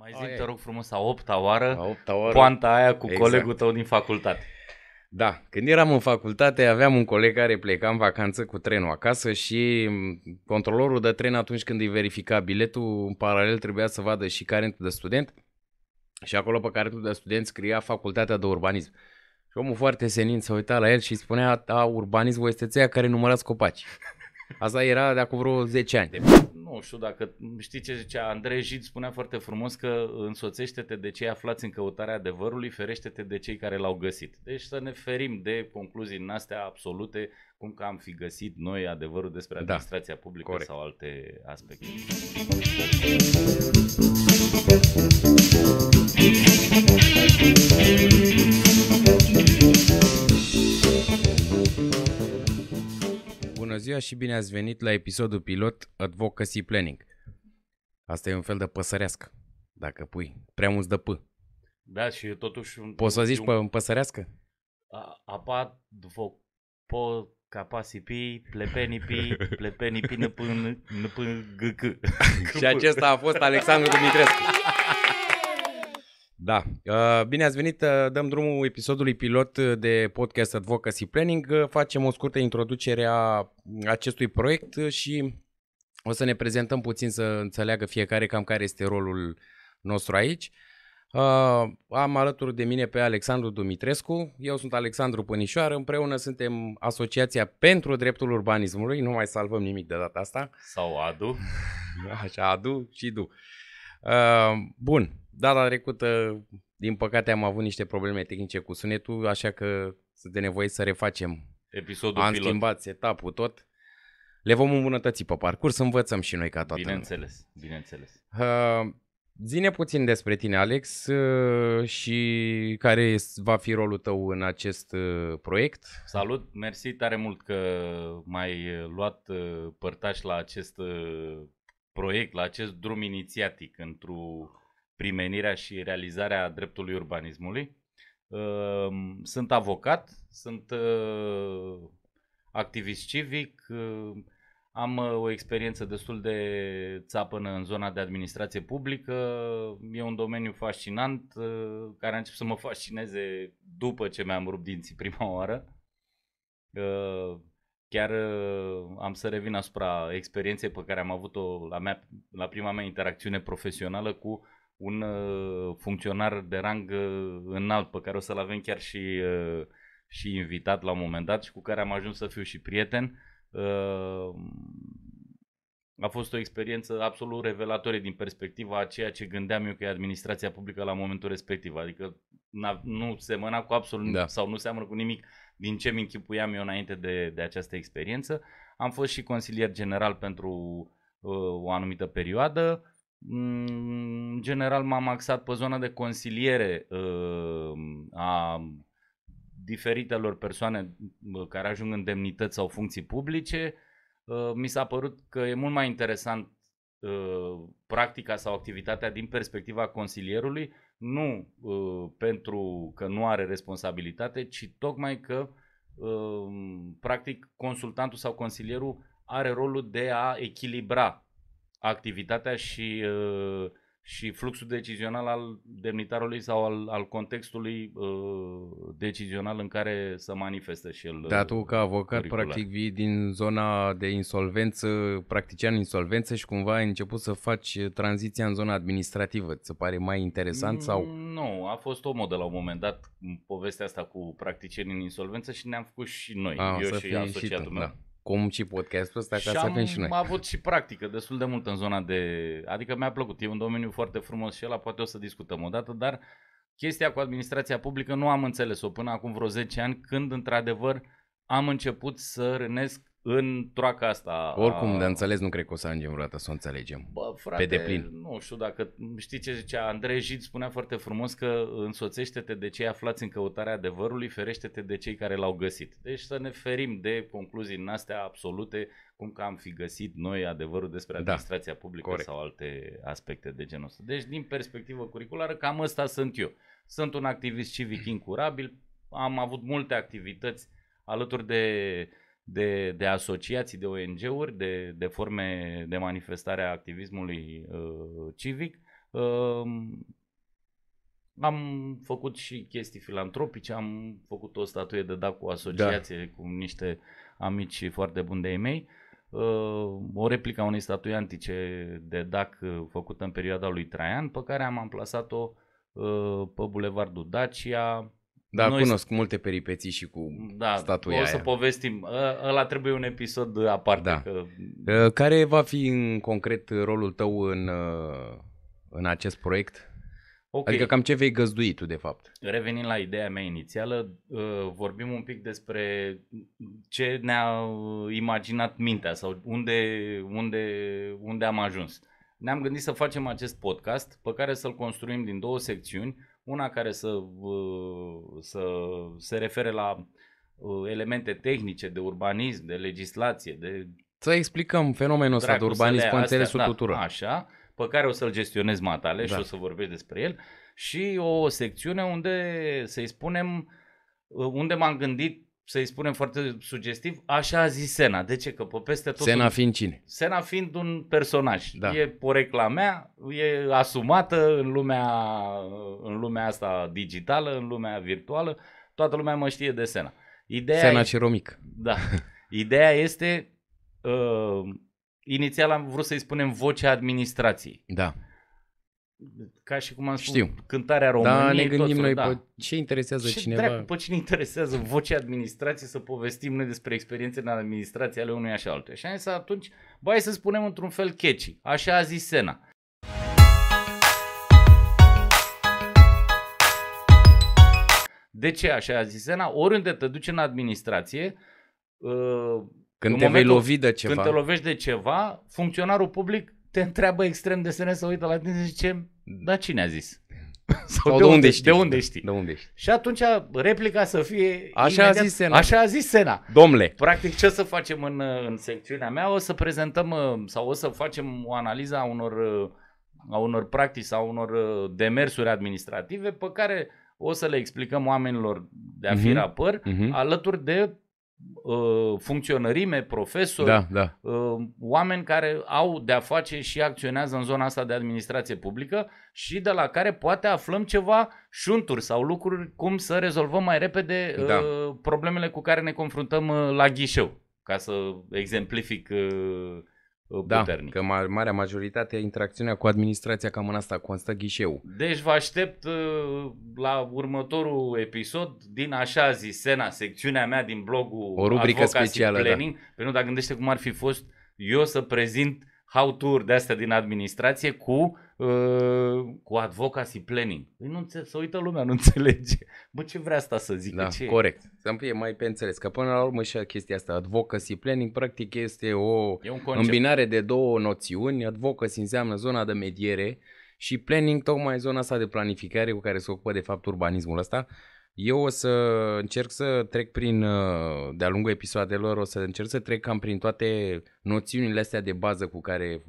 Mai zi, te rog frumos, a opta oară, a opta oară. poanta aia cu exact. colegul tău din facultate. Da, când eram în facultate aveam un coleg care pleca în vacanță cu trenul acasă și controlorul de tren atunci când îi verifica biletul, în paralel trebuia să vadă și carentul de student și acolo pe carentul de student scria facultatea de urbanism. Și omul foarte senin se uita la el și spunea, a, urbanismul este țeia care numărați copaci. Asta era de acum vreo 10 ani. Nu știu dacă știi ce zicea Andrei Jid spunea foarte frumos că însoțește-te de cei aflați în căutarea adevărului, ferește-te de cei care l-au găsit. Deci să ne ferim de concluzii în astea absolute, cum că am fi găsit noi adevărul despre da. administrația da, publică corect. sau alte aspecte. Și bine ați venit la episodul pilot Advocacy Planning. Asta e un fel de păsărească, dacă pui. Prea mulți de P. Da, și totuși... Un, Poți să zici un... pe păsărească? Apa, dvo, po, capasipi, plepenipi, plepenipi, npân, npân, gâc. Și acesta a fost Alexandru Dumitrescu. Da. Uh, bine ați venit. Uh, dăm drumul episodului pilot de podcast Advocacy Planning. Uh, facem o scurtă introducere a acestui proiect și o să ne prezentăm puțin să înțeleagă fiecare cam care este rolul nostru aici. Am alături de mine pe Alexandru Dumitrescu. Eu sunt Alexandru Pănișoară. Împreună suntem Asociația pentru Dreptul Urbanismului. Nu mai salvăm nimic de data asta. Sau ADU. Așa, ADU și DU. Bun. Data trecută, din păcate, am avut niște probleme tehnice cu sunetul, așa că de nevoie să refacem. Episodul Am pilot. schimbat setup tot. Le vom îmbunătăți pe parcurs, să învățăm și noi ca toată Bineînțeles, bineînțeles. Uh, zine puțin despre tine, Alex, uh, și care va fi rolul tău în acest uh, proiect. Salut, mersi tare mult că m-ai luat uh, părtaș la acest uh, proiect, la acest drum inițiatic într-o primenirea și realizarea dreptului urbanismului. Ehm, sunt avocat, sunt uh, activist civic, uh, am uh, o experiență destul de țapănă în zona de administrație publică. E un domeniu fascinant care a început să mă fascineze după ce mi-am rupt dinții prima oară. Chiar am să revin asupra experienței pe care am avut-o la, mea, la prima mea interacțiune profesională cu un uh, funcționar de rang uh, înalt pe care o să-l avem chiar și, uh, și invitat la un moment dat și cu care am ajuns să fiu și prieten. Uh, a fost o experiență absolut revelatorie din perspectiva a ceea ce gândeam eu că e administrația publică la momentul respectiv. Adică nu semăna cu absolut da. sau nu seamănă cu nimic din ce mi închipuiam eu înainte de, de această experiență. Am fost și consilier general pentru uh, o anumită perioadă. În general m-am axat pe zona de consiliere uh, a diferitelor persoane uh, care ajung în demnități sau funcții publice. Uh, mi s-a părut că e mult mai interesant practica sau activitatea din perspectiva consilierului, nu pentru că nu are responsabilitate, ci tocmai că practic consultantul sau consilierul are rolul de a echilibra activitatea și, uh, și fluxul decizional al demnitarului sau al, al contextului uh, decizional în care să manifestă și el. Da, tu ca avocat curricular. practic vii din zona de insolvență, practician insolvență și cumva ai început să faci tranziția în zona administrativă. Ți se pare mai interesant sau? Mm, nu, a fost o modă la un moment dat povestea asta cu practicieni în insolvență și ne-am făcut și noi, a, eu și asociatul și meu. Da cum și podcastul ăsta, ca și să fim și noi. am avut și practică destul de mult în zona de... Adică mi-a plăcut, e un domeniu foarte frumos și ăla poate o să discutăm odată, dar chestia cu administrația publică nu am înțeles-o până acum vreo 10 ani, când într-adevăr am început să rănesc în troaca asta. Oricum, de înțeles, nu cred că o să ajungem vreodată să o înțelegem. Bă, frate, pe deplin. nu știu dacă, știi ce zicea, Andrei Jid spunea foarte frumos că însoțește-te de cei aflați în căutarea adevărului, ferește-te de cei care l-au găsit. Deci să ne ferim de concluzii în astea absolute, cum că am fi găsit noi adevărul despre da, administrația da, publică corect. sau alte aspecte de genul ăsta. Deci, din perspectivă curriculară, cam ăsta sunt eu. Sunt un activist civic incurabil, am avut multe activități alături de de, de asociații, de ONG-uri, de, de forme de manifestare a activismului uh, civic. Uh, am făcut și chestii filantropice, am făcut o statuie de dat cu o asociație, da. cu niște amici foarte buni de-ai mei. Uh, o replică a unei statui antice de DAC uh, făcută în perioada lui Traian, pe care am amplasat-o uh, pe Bulevardul Dacia. Da, Noi cunosc multe peripeții și cu da, statuia o să aia. povestim. Ăla trebuie un episod aparte. Da. Că... Care va fi în concret rolul tău în, în acest proiect? Okay. Adică cam ce vei găzdui tu, de fapt? Revenind la ideea mea inițială, vorbim un pic despre ce ne-a imaginat mintea sau unde, unde, unde am ajuns. Ne-am gândit să facem acest podcast pe care să-l construim din două secțiuni. Una care să, să se refere la elemente tehnice de urbanism, de legislație, de... Să explicăm fenomenul ăsta de urbanism pe înțelesul da, tuturor. Așa pe care o să-l gestionez matale da. și o să vorbești despre el și o secțiune unde să-i spunem, unde m-am gândit să-i spunem foarte sugestiv, așa a zis Sena. De ce? Că pe peste tot... Sena fiind cine? Sena fiind un personaj. Da. E porecla mea, e asumată în lumea, în lumea asta digitală, în lumea virtuală. Toată lumea mă știe de Sena. Ideea Sena e, și Romic. Da. Ideea este... Uh, inițial am vrut să-i spunem vocea administrației. Da. Ca și cum am spus, Știu. cântarea României. Da, ne gândim tot, noi da. pe ce interesează ce cineva. Dracu, pe cine interesează vocea administrației să povestim noi despre experiențe în administrație ale unui așa altuia. Și am zis atunci, bai să spunem într-un fel catchy. Așa a zis Sena. De ce așa a zis Sena? Oriunde te duci în administrație, uh, când te vei lovi de ceva. Când te lovești de ceva, funcționarul public te întreabă extrem de serios să uită la tine și zice, da cine a zis? Sau, Sau de, de, unde știi? De unde știi? De unde știi? Și atunci replica să fie Așa imediat, a zis Sena. Așa a zis Sena. Domnule. Practic ce o să facem în, în secțiunea mea? O să prezentăm sau o să facem o analiză a unor, a unor practici sau unor demersuri administrative pe care o să le explicăm oamenilor de a fi uh-huh. rapăr uh-huh. alături de Uh, funcționărime, profesori, da, da. Uh, oameni care au de-a face și acționează în zona asta de administrație publică și de la care poate aflăm ceva șunturi sau lucruri cum să rezolvăm mai repede da. Uh, problemele cu care ne confruntăm la ghișeu, ca să exemplific da, puternic. că marea majoritate interacțiunea cu administrația cam în asta constă ghișeu. Deci vă aștept uh, la următorul episod din așa zis Sena, secțiunea mea din blogul O rubrică Advocacy specială, da. Planning. Da. Pentru dacă gândește cum ar fi fost eu să prezint how-to-uri de astea din administrație cu, uh, cu advocacy planning. Păi nu înțeleg, să uită lumea, nu înțelege. Bă, ce vrea asta să zică? Da, ce corect. Să-mi fie mai pe înțeles. Că până la urmă și chestia asta, advocacy planning, practic este o e un îmbinare de două noțiuni. Advocacy înseamnă zona de mediere și planning tocmai zona asta de planificare cu care se ocupă de fapt urbanismul ăsta. Eu o să încerc să trec prin, uh, de-a lungul episoadelor, o să încerc să trec cam prin toate noțiunile astea de bază cu care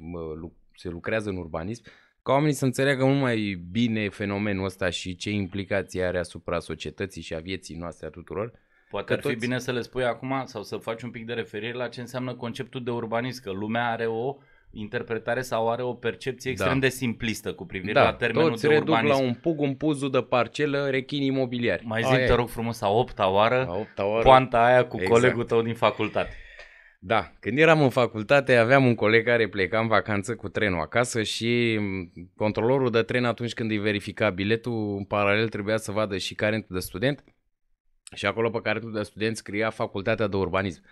se lucrează în urbanism, ca oamenii să înțeleagă mult mai bine fenomenul ăsta și ce implicații are asupra societății și a vieții noastre a tuturor. Poate ar fi toți... bine să le spui acum sau să faci un pic de referire la ce înseamnă conceptul de urbanism, că lumea are o interpretare sau are o percepție da. extrem da. de simplistă cu privire da. la termenul Toți de urbanism. la un pug, un puzu de parcelă, rechini imobiliari. Mai zi, te rog frumos, a opta oară, a opta oară poanta aia cu exact. colegul tău din facultate. Da, când eram în facultate aveam un coleg care pleca în vacanță cu trenul acasă și controlorul de tren atunci când îi verifica biletul, în paralel trebuia să vadă și carentul de student și acolo pe carentul de student scria facultatea de urbanism.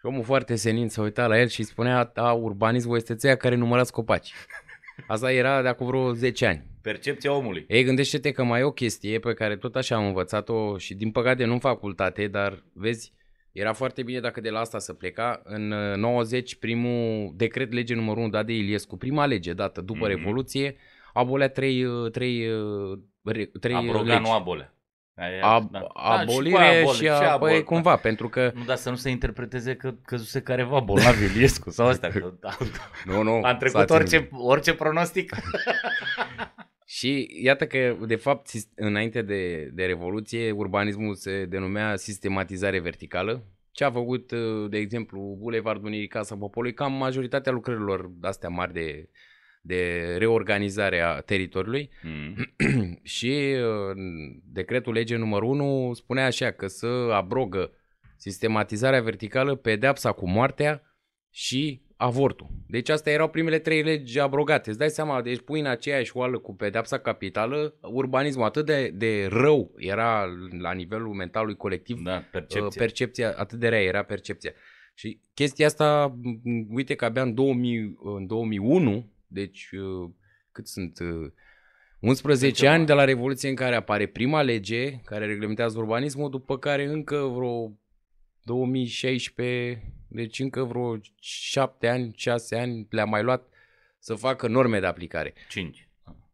Și omul foarte senin s-a uitat la el și spunea, a, urbanismul este țeia care numărați copaci. Asta era de acum vreo 10 ani. Percepția omului. Ei, gândește-te că mai e o chestie pe care tot așa am învățat-o și din păcate nu în facultate, dar vezi, era foarte bine dacă de la asta să pleca. În 90, uh, primul decret lege numărul 1 dat de Iliescu, prima lege dată după mm-hmm. Revoluție, abolea trei, uh, trei, uh, trei Abroga, legi. nu abolea. Ab- da. Abolire da, și, abol, și, a, abol, păi, cumva, pentru că... Nu, dar să nu se interpreteze că căzuse careva bolnav Iliescu sau astea. Că, da, nu, nu. Am trecut orice, orice pronostic. și iată că, de fapt, înainte de, de Revoluție, urbanismul se denumea sistematizare verticală. Ce a făcut, de exemplu, Bulevardul Unirii Casa Popolului, cam majoritatea lucrărilor astea mari de de reorganizare a teritoriului Mm. și uh, decretul lege numărul 1 spunea așa că să abrogă sistematizarea verticală, pedepsa cu moartea și avortul. Deci astea erau primele trei legi abrogate. Îți dai seama, deci pui în aceeași oală cu pedepsa capitală, urbanismul atât de, de rău era la nivelul mentalului colectiv, Da, percepția. percepția. percepția, atât de rea era percepția. Și chestia asta, m, uite că abia în, 2000, în 2001, deci uh, cât sunt, uh, 11 ceva. ani de la Revoluție în care apare prima lege care reglementează urbanismul, după care încă vreo 2016, deci încă vreo 7 ani, 6 ani le-a mai luat să facă norme de aplicare. 5.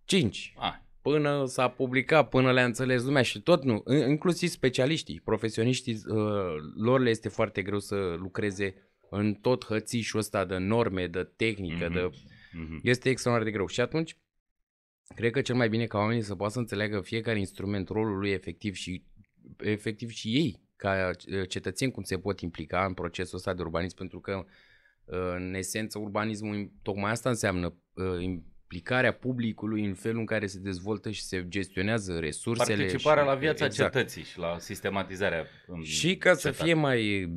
5 Ah, până s-a publicat, până le-a înțeles lumea și tot nu, in- inclusiv specialiștii, profesioniștii, uh, lor le este foarte greu să lucreze în tot hățișul ăsta de norme, de tehnică, Mhm. de... mhm. este extraordinar de greu. Și atunci, cred că cel mai bine ca oamenii să poată să înțeleagă fiecare instrument, rolul lui efectiv și efectiv și ei, ca uh, cetățeni, cum se pot implica în procesul ăsta de urbanism, pentru că uh, în esență urbanismul tocmai asta înseamnă uh, implicarea publicului în felul în care se dezvoltă și se gestionează resursele. Participarea și, la viața exact. cetății și la sistematizarea în Și ca să cetate. fie mai,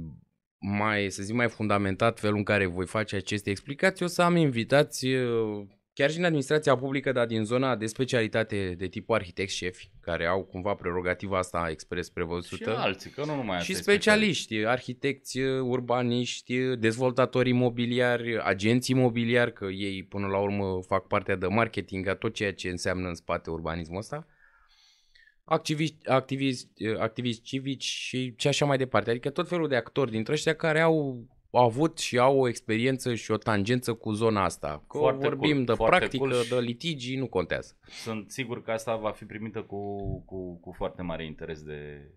mai, să zic, mai fundamentat felul în care voi face aceste explicații, o să am invitați uh, chiar și în administrația publică, dar din zona de specialitate de tipul arhitect șefi, care au cumva prerogativa asta expres și prevăzută. alții, că nu numai Și asta e specialiști, arhitecți, urbaniști, dezvoltatori imobiliari, agenți imobiliari, că ei până la urmă fac partea de marketing a tot ceea ce înseamnă în spate urbanismul ăsta, activiști, activiști, activiști civici și, și așa mai departe. Adică tot felul de actori dintre ăștia care au avut și au o experiență și o tangență cu zona asta. Că Foarte vorbim cool, de foarte practică, cool și- de litigii, nu contează. Sunt sigur că asta va fi primită cu, cu, cu foarte mare interes de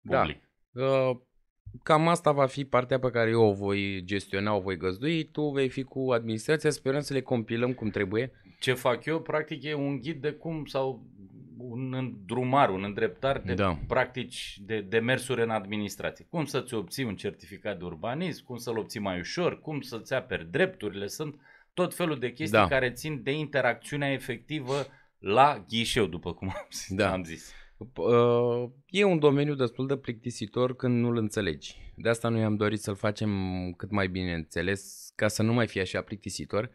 Da. public. Uh, Cam asta va fi partea pe care eu o voi gestiona, o voi găzdui. Tu vei fi cu administrația, sperăm să le compilăm cum trebuie. Ce fac eu, practic, e un ghid de cum sau un îndrumar, un îndreptar de Da. practici, de demersuri în administrație. Cum să-ți obții un certificat de urbanism, cum să-l obții mai ușor, cum să-ți aperi drepturile. Sunt tot felul de chestii Da. care țin de interacțiunea efectivă la ghișeu, după cum am zis. Da. Am zis. Uh, E un domeniu destul de plictisitor când nu-l înțelegi. De asta noi am dorit să-l facem cât mai bine înțeles, ca să nu mai fie așa plictisitor.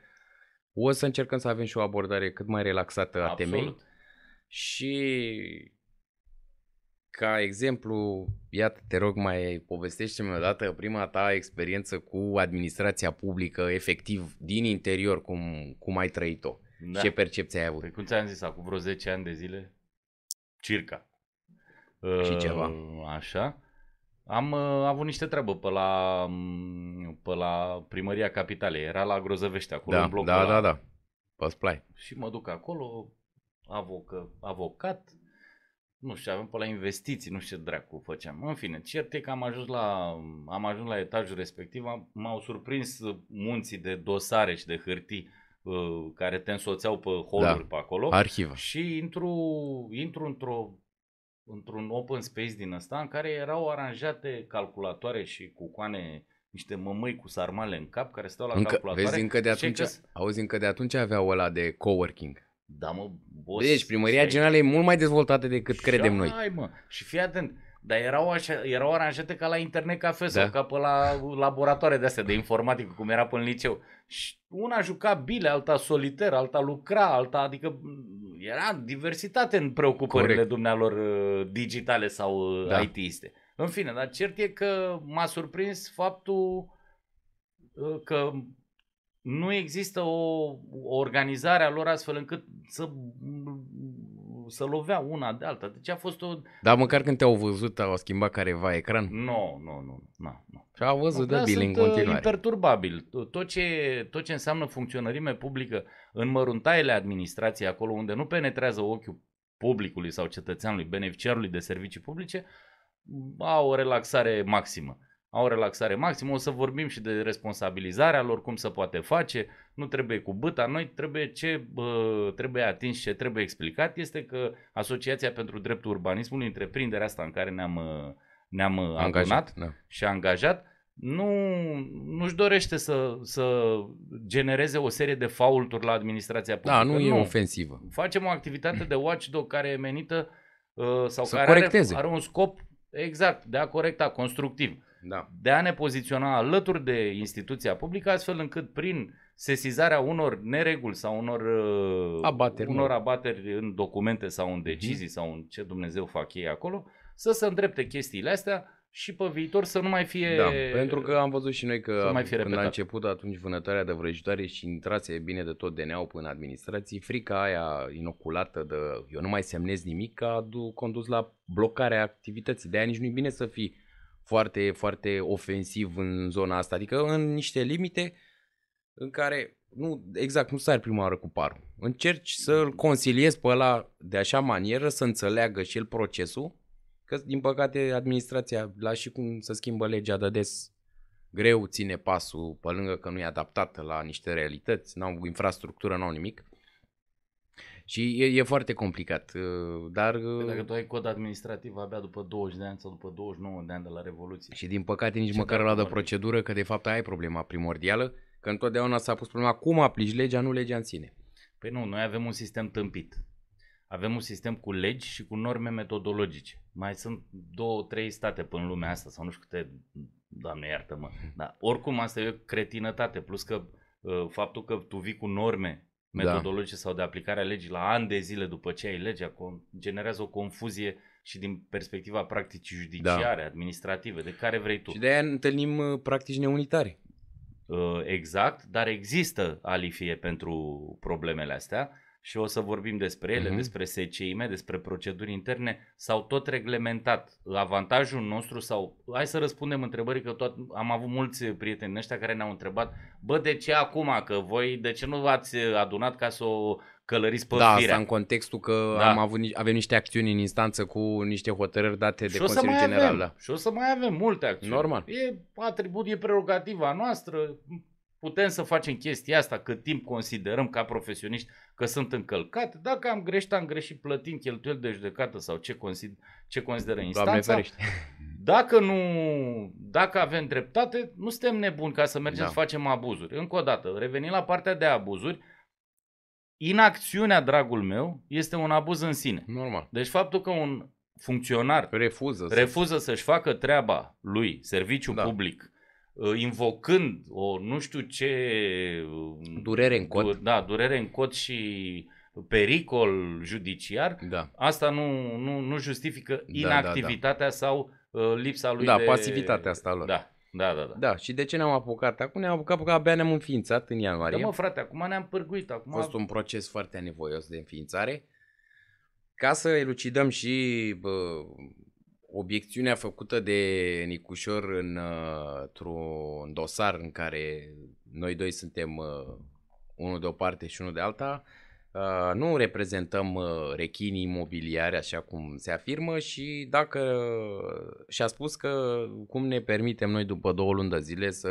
O să încercăm să avem și o abordare cât mai relaxată a temei. Absolut. Și ca exemplu, iată, te rog, mai povestește-mi odată prima ta experiență cu administrația publică, efectiv, din interior, cum, cum ai trăit-o. Da. Ce percepție ai avut? Păi cum ți-am zis, acum vreo 10 ani de zile, circa. Și Uh, ceva. Așa. Am uh, avut niște treabă pe la, m, pe la primăria capitalei. Era la Grozăvește, acolo Da, în blocul da, ăla. da, da. Poți plai. Și mă duc acolo, avocă, avocat, nu știu, avem pe la investiții, nu știu ce dracu făceam. În fine, cert e că am ajuns la, am ajuns la etajul respectiv, am, m-au surprins munții de dosare și de hârtii uh, care te însoțeau pe holuri Da. pe acolo. Arhivă. Și intru, intru într-o, într-un open space din ăsta în care erau aranjate calculatoare și cucoane, niște mămăi cu sarmale în cap care stau la Încă, calculatoare. vezi, încă de Și atunci, că- auzi, încă de atunci aveau ăla de coworking. Da, mă, boss, Deci, primăria stai. generală e mult mai dezvoltată decât credem noi. Hai, mă. Și fii atent, dar erau, așa, erau aranjate ca la internet cafe sau Da. ca pe la laboratoare de astea de informatică, cum era până în liceu. Și una juca bile, alta soliter, alta lucra, alta, adică m, era diversitate în preocupările Corect. dumnealor uh, digitale sau uh, Da. IT-iste. În fine, dar cert e că m-a surprins faptul uh, că nu există o, o organizare a lor astfel încât să, să lovea una de alta. Deci a fost o... Dar măcar când te-au văzut, au schimbat careva ecran. Nu, nu, nu, nu. nu. Și au văzut de Da, bile în sunt uh, continuare. imperturbabil. Tot ce, tot ce înseamnă funcționărime publică în măruntaiele administrației, acolo unde nu penetrează ochiul publicului sau cetățeanului, beneficiarului de servicii publice, au o relaxare maximă. Au o relaxare maximă, o să vorbim și de responsabilizarea lor, cum se poate face, nu trebuie cu băta, noi trebuie ce bă, trebuie atins, ce trebuie explicat, este că Asociația pentru Dreptul Urbanismului, întreprinderea asta în care ne-am, uh, ne-am uh, Angajat. adunat, Da. și angajat, nu, nu-și dorește să, să genereze o serie de faulturi la administrația publică. Da, nu, nu e ofensivă. Facem o activitate de watchdog care e menită uh, sau Să care corecteze. are, are un scop exact de a corecta, constructiv Da. de a ne poziționa alături de instituția publică, astfel încât prin sesizarea unor nereguli sau unor uh, Abateri, unor nu. abateri în documente sau în decizii sau în ce Dumnezeu fac ei acolo, să se îndrepte chestiile astea și pe viitor să nu mai fie... Da, pentru că am văzut și noi că să mai fie când a repetat. început atunci vânătoarea de vrăjitoare și intrase bine de tot DNA-ul până în administrații, frica aia inoculată de eu nu mai semnez nimic a du- condus la blocarea activității. De aia nici nu e bine să fii foarte, foarte ofensiv în zona asta, adică în niște limite în care nu, exact, nu sari prima oară cu parul. Încerci să-l consiliezi pe ăla de așa manieră să înțeleagă și el procesul, că din păcate administrația, la și cum să schimbă legea de des, greu ține pasul pe lângă că nu e adaptată la niște realități, n-au infrastructură, n-au nimic. Și e, e foarte complicat, uh, dar Păi Dacă uh, tu ai cod administrativ abia după 20 de ani sau după 29 de ani de la Revoluție. și din păcate nici Ce măcar dacă la de vorbim? procedură, că de fapt aia e problema primordială, că întotdeauna s-a pus problema cum aplici legea, nu legea în sine. Păi nu, noi avem un sistem tâmpit. Avem un sistem cu legi și cu norme metodologice. Mai sunt două, trei state până în lumea asta, sau nu știu câte, doamne iartă-mă. Dar oricum asta e o cretinătate, plus că uh, faptul că tu vii cu norme Da. metodologice sau de aplicare a legii la ani de zile după ce ai legea, con- generează o confuzie și din perspectiva practicii judiciare, administrative, de care vrei tu. Și de aia întâlnim uh, practici neunitare. Uh, exact, dar există alifie pentru problemele astea și o să vorbim despre ele, Mhm. despre SCIM, despre proceduri interne, s-au tot reglementat. Avantajul nostru sau, hai să răspundem întrebării că tot, am avut mulți prieteni din ăștia care ne-au întrebat, bă, de ce acum, că voi, de ce nu v-ați adunat ca să o călăriți pe da, asta firea? în contextul că Da. am avut, ni- avem niște acțiuni în instanță cu niște hotărâri date de și o să Consiliul mai General. avem, Da. și o să mai avem multe acțiuni. Normal. E atribut, e prerogativa noastră, putem să facem chestia asta cât timp considerăm ca profesioniști că sunt încălcate. Dacă am greșit, am greșit plătind cheltuieli de judecată sau ce, consider, ce consideră Doamne instanța. ferește. Dacă nu, dacă avem dreptate, nu suntem nebuni ca să mergem Da. să facem abuzuri. Încă o dată, revenind la partea de abuzuri, inacțiunea, dragul meu, este un abuz în sine. Normal. Deci faptul că un funcționar Refuză. să- refuză să-și facă treaba lui, serviciu Da. public, uh, invocând o nu știu ce... uh, Durere în cot. du- Da, durere în cot și pericol judiciar, Da. asta nu, nu, nu justifică Da, inactivitatea sau uh, lipsa lui Da, de... pasivitatea asta lor. Da, da, da. da. Da, și de ce ne-am apucat? Acum ne-am apucat pentru că abia ne-am înființat în Da, ianuarie. mă, frate, acum ne-am pârguit. A Acum fost un proces foarte anevoios de înființare. Ca să elucidăm și bă, obiecțiunea făcută de Nicușor în, uh, într-un dosar în care noi doi suntem uh, unul de o parte și unul de alta, uh, nu reprezentăm uh, rechinii imobiliari așa cum se afirmă și dacă și-a spus că cum ne permitem noi după două luni de zile să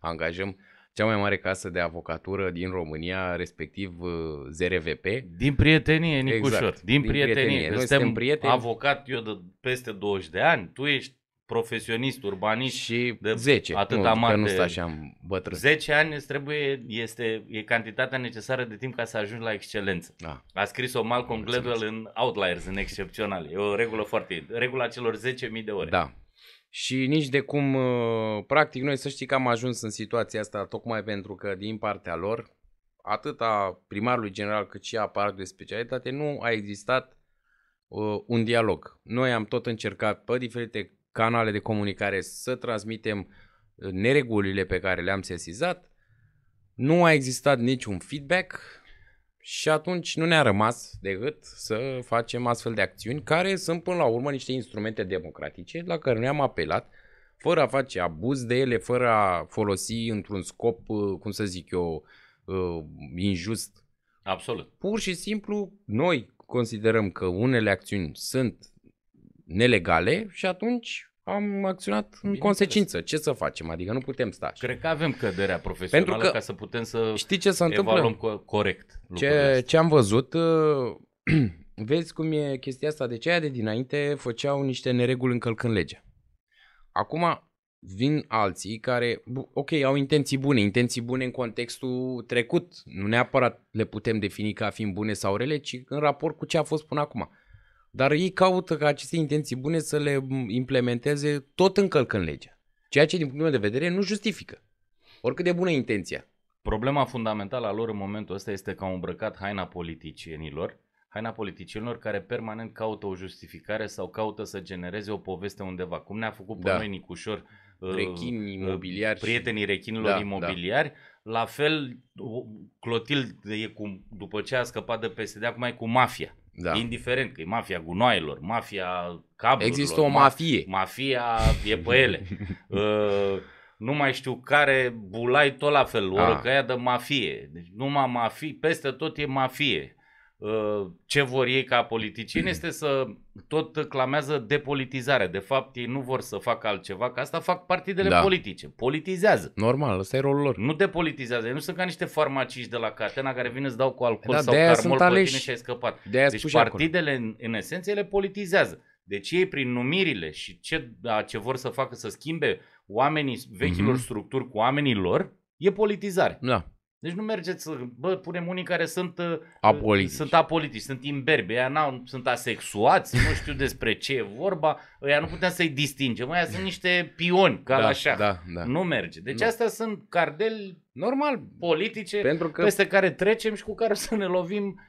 angajăm cea mai mare casă de avocatură din România, respectiv uh, ZRVP. Din prietenie, Nicușor. Exact, Din, din prietenie. prietenie. Că Noi suntem suntem prieteni. avocat eu de peste 20 de ani, tu ești profesionist, urbanist, Și de 10, atâta nu, mare că nu de- stă așa în bătrân. 10 ani îți trebuie, este, e cantitatea necesară de timp ca să ajungi la excelență. Da. A scris-o Malcolm Mulțumesc. Gladwell în Outliers, în excepțional. E o regulă foarte, regula celor 10.000 de ore. Da. Și nici de cum, uh, practic, noi să știi că am ajuns în situația asta tocmai pentru că din partea lor, atât a primarului general cât și a aparatului de specialitate, nu a existat uh, un dialog. Noi am tot încercat pe diferite canale de comunicare să transmitem uh, neregulile pe care le-am sesizat. Nu a existat niciun feedback și atunci nu ne-a rămas decât să facem astfel de acțiuni care sunt până la urmă niște instrumente democratice la care noi am apelat fără a face abuz de ele, fără a folosi într-un scop, uh, cum să zic eu, uh, injust. Absolut. Pur și simplu, noi considerăm că unele acțiuni sunt nelegale și atunci am acționat în Bineînțeles. consecință. Ce să facem? Adică nu putem sta așa. Cred că avem căderea profesională Pentru că- ca să putem să Știi ce se întâmplă? evaluăm co- corect lucrurile Ce, astea. ce am văzut, uh, vezi cum e chestia asta, de ce aia de dinainte făceau niște nereguli încălcând legea. Acum, vin alții care, ok, au intenții bune, intenții bune în contextul trecut, nu neapărat le putem defini ca fiind bune sau rele, ci în raport cu ce a fost până acum. Dar ei caută ca aceste intenții bune să le implementeze tot încălcând legea. Ceea ce, din punctul meu de vedere, nu justifică. Oricât de bună intenția. Problema fundamentală a lor în momentul ăsta este că au îmbrăcat haina politicienilor, haina politicienilor care permanent caută o justificare sau caută să genereze o poveste undeva. Cum ne-a făcut pe Da. noi Nicușor uh, Rechini imobiliari. prietenii rechinilor Da, imobiliari. La fel, Clotil e cu, după ce a scăpat de PSD, acum e cu mafia. Da. Indiferent că e mafia gunoaielor, mafia cablurilor. Există o ma- mafie. Mafia e pe ele. uh, nu mai știu care bulai tot la fel, o Ah. răcăia de mafie. Deci numai mafie, peste tot e mafie. Uh, ce vor ei ca politicieni este să tot clamează depolitizare. De fapt, ei nu vor să facă altceva, că asta fac partidele Da. politice. Politizează. Normal, ăsta e rolul lor. Nu depolitizează. Ei nu sunt ca niște farmaciști de la catena care vin îți dau cu alcool Da, sau de-aia carmol sunt pe aleși. tine și ai scăpat. De-aia Deci spus și acolo. partidele, în, în esență, ele politizează. Deci ei, prin numirile și ce, a, ce vor să facă să schimbe oamenii vechilor Mhm. structuri cu oamenii lor, e politizare. Da. Deci nu mergeți să, bă, punem unii care sunt uh, Apolitici. sunt apolitici, sunt imberbi, ăia n-au, sunt asexuați, nu știu despre ce e vorba, ăia nu putem să-i distingem, ăia sunt niște pioni, ca da, la șah. Da, da. Nu merge. Deci Nu. astea sunt cardeli Normal, politice pentru că peste care trecem și cu care o să ne lovim.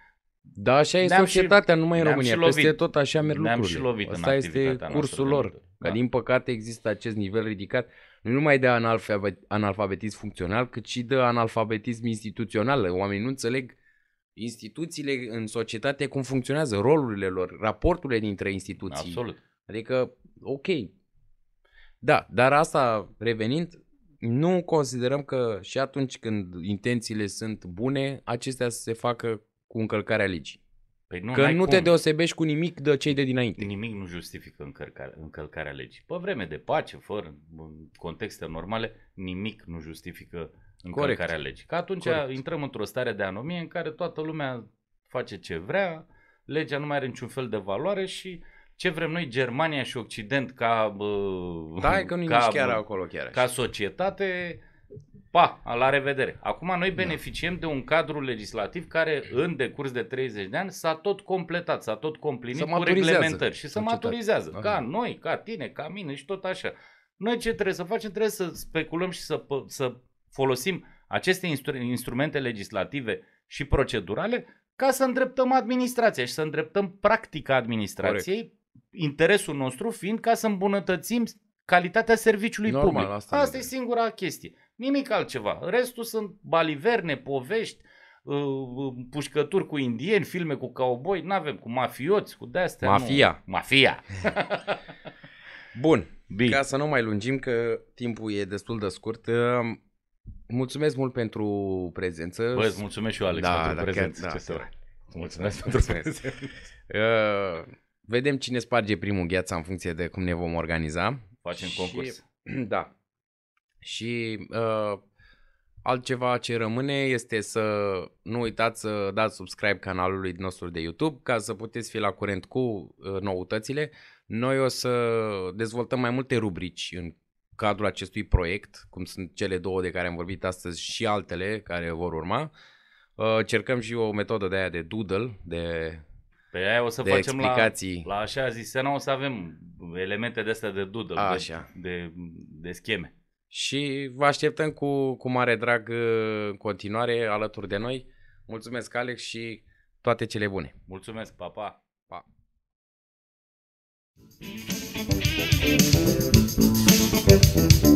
Da, așa e Ne-am societatea, și- numai în ne-am România. și Peste lovit. tot așa merg Ne-am lucrurile. și lovit în Asta este activitatea noastră cursul de lor. multe ori. Că Da. din păcate există acest nivel ridicat nu numai de analfabet, analfabetism funcțional, cât și de analfabetism instituțional. Oamenii nu înțeleg instituțiile în societate cum funcționează, rolurile lor, raporturile dintre instituții. Absolut. Adică, ok. Da, dar asta revenind, nu considerăm că și atunci când intențiile sunt bune, acestea să se facă cu încălcarea legii. Păi Nu, că n-ai nu cum. te deosebești cu nimic de cei de dinainte. Nimic nu justifică încălcarea, încălcarea legii. Pe vreme de pace, fără în contexte normale, nimic nu justifică încălcarea Corect. legii. Că atunci Corect. intrăm într-o stare de anomie în care toată lumea face ce vrea, legea nu mai are niciun fel de valoare și ce vrem noi, Germania și Occident, ca, bă, Da, e că nu ca, nici chiar bă, acolo chiar așa. ca societate, pa, la revedere. Acum noi beneficiem de un cadru legislativ care în decurs de 30 de ani s-a tot completat, s-a tot complinit Se cu maturizează reglementări și se societatea. maturizează. Da. Ca noi, ca tine, ca mine și tot așa. Noi ce trebuie să facem? Trebuie să speculăm și să, pă- să folosim aceste instru- instrumente legislative și procedurale ca să îndreptăm administrația și să îndreptăm practica administrației, interesul nostru fiind ca să îmbunătățim calitatea serviciului Normal, public. asta Asta, e. e singura chestie. Nimic altceva. Restul sunt baliverne, povești, uh, uh, pușcături cu indieni, filme cu cowboy, n-avem cu mafioți, cu de-astea. Mafia. Nu. Mafia. Bun, Bine. ca să nu mai lungim, că timpul e destul de scurt, uh, mulțumesc mult pentru prezență. Bă, îți mulțumesc și eu, Alex, Da, pentru da, prezență. chiar- Ce da, să chiar. fac? Mulțumesc pentru Mulțumesc. prezență. Uh, vedem cine sparge primul gheața în funcție de cum ne vom organiza. Facem Și- concurs. Da. Și uh, altceva ce rămâne este să nu uitați să dați subscribe canalului nostru de YouTube ca să puteți fi la curent cu uh, noutățile. Noi o să dezvoltăm mai multe rubrici în cadrul acestui proiect, cum sunt cele două de care am vorbit astăzi și altele care vor urma. Uh, cercăm și o metodă de aia de doodle, de, Pe aia o să de facem la, explicații. la așa zis, o să avem elemente de astea de doodle, Așa. De, de, de scheme. Și vă așteptăm cu, cu mare drag uh, în continuare alături de noi. Mulțumesc, Alex, și toate cele bune. Mulțumesc, pa, pa! pa. Thank you.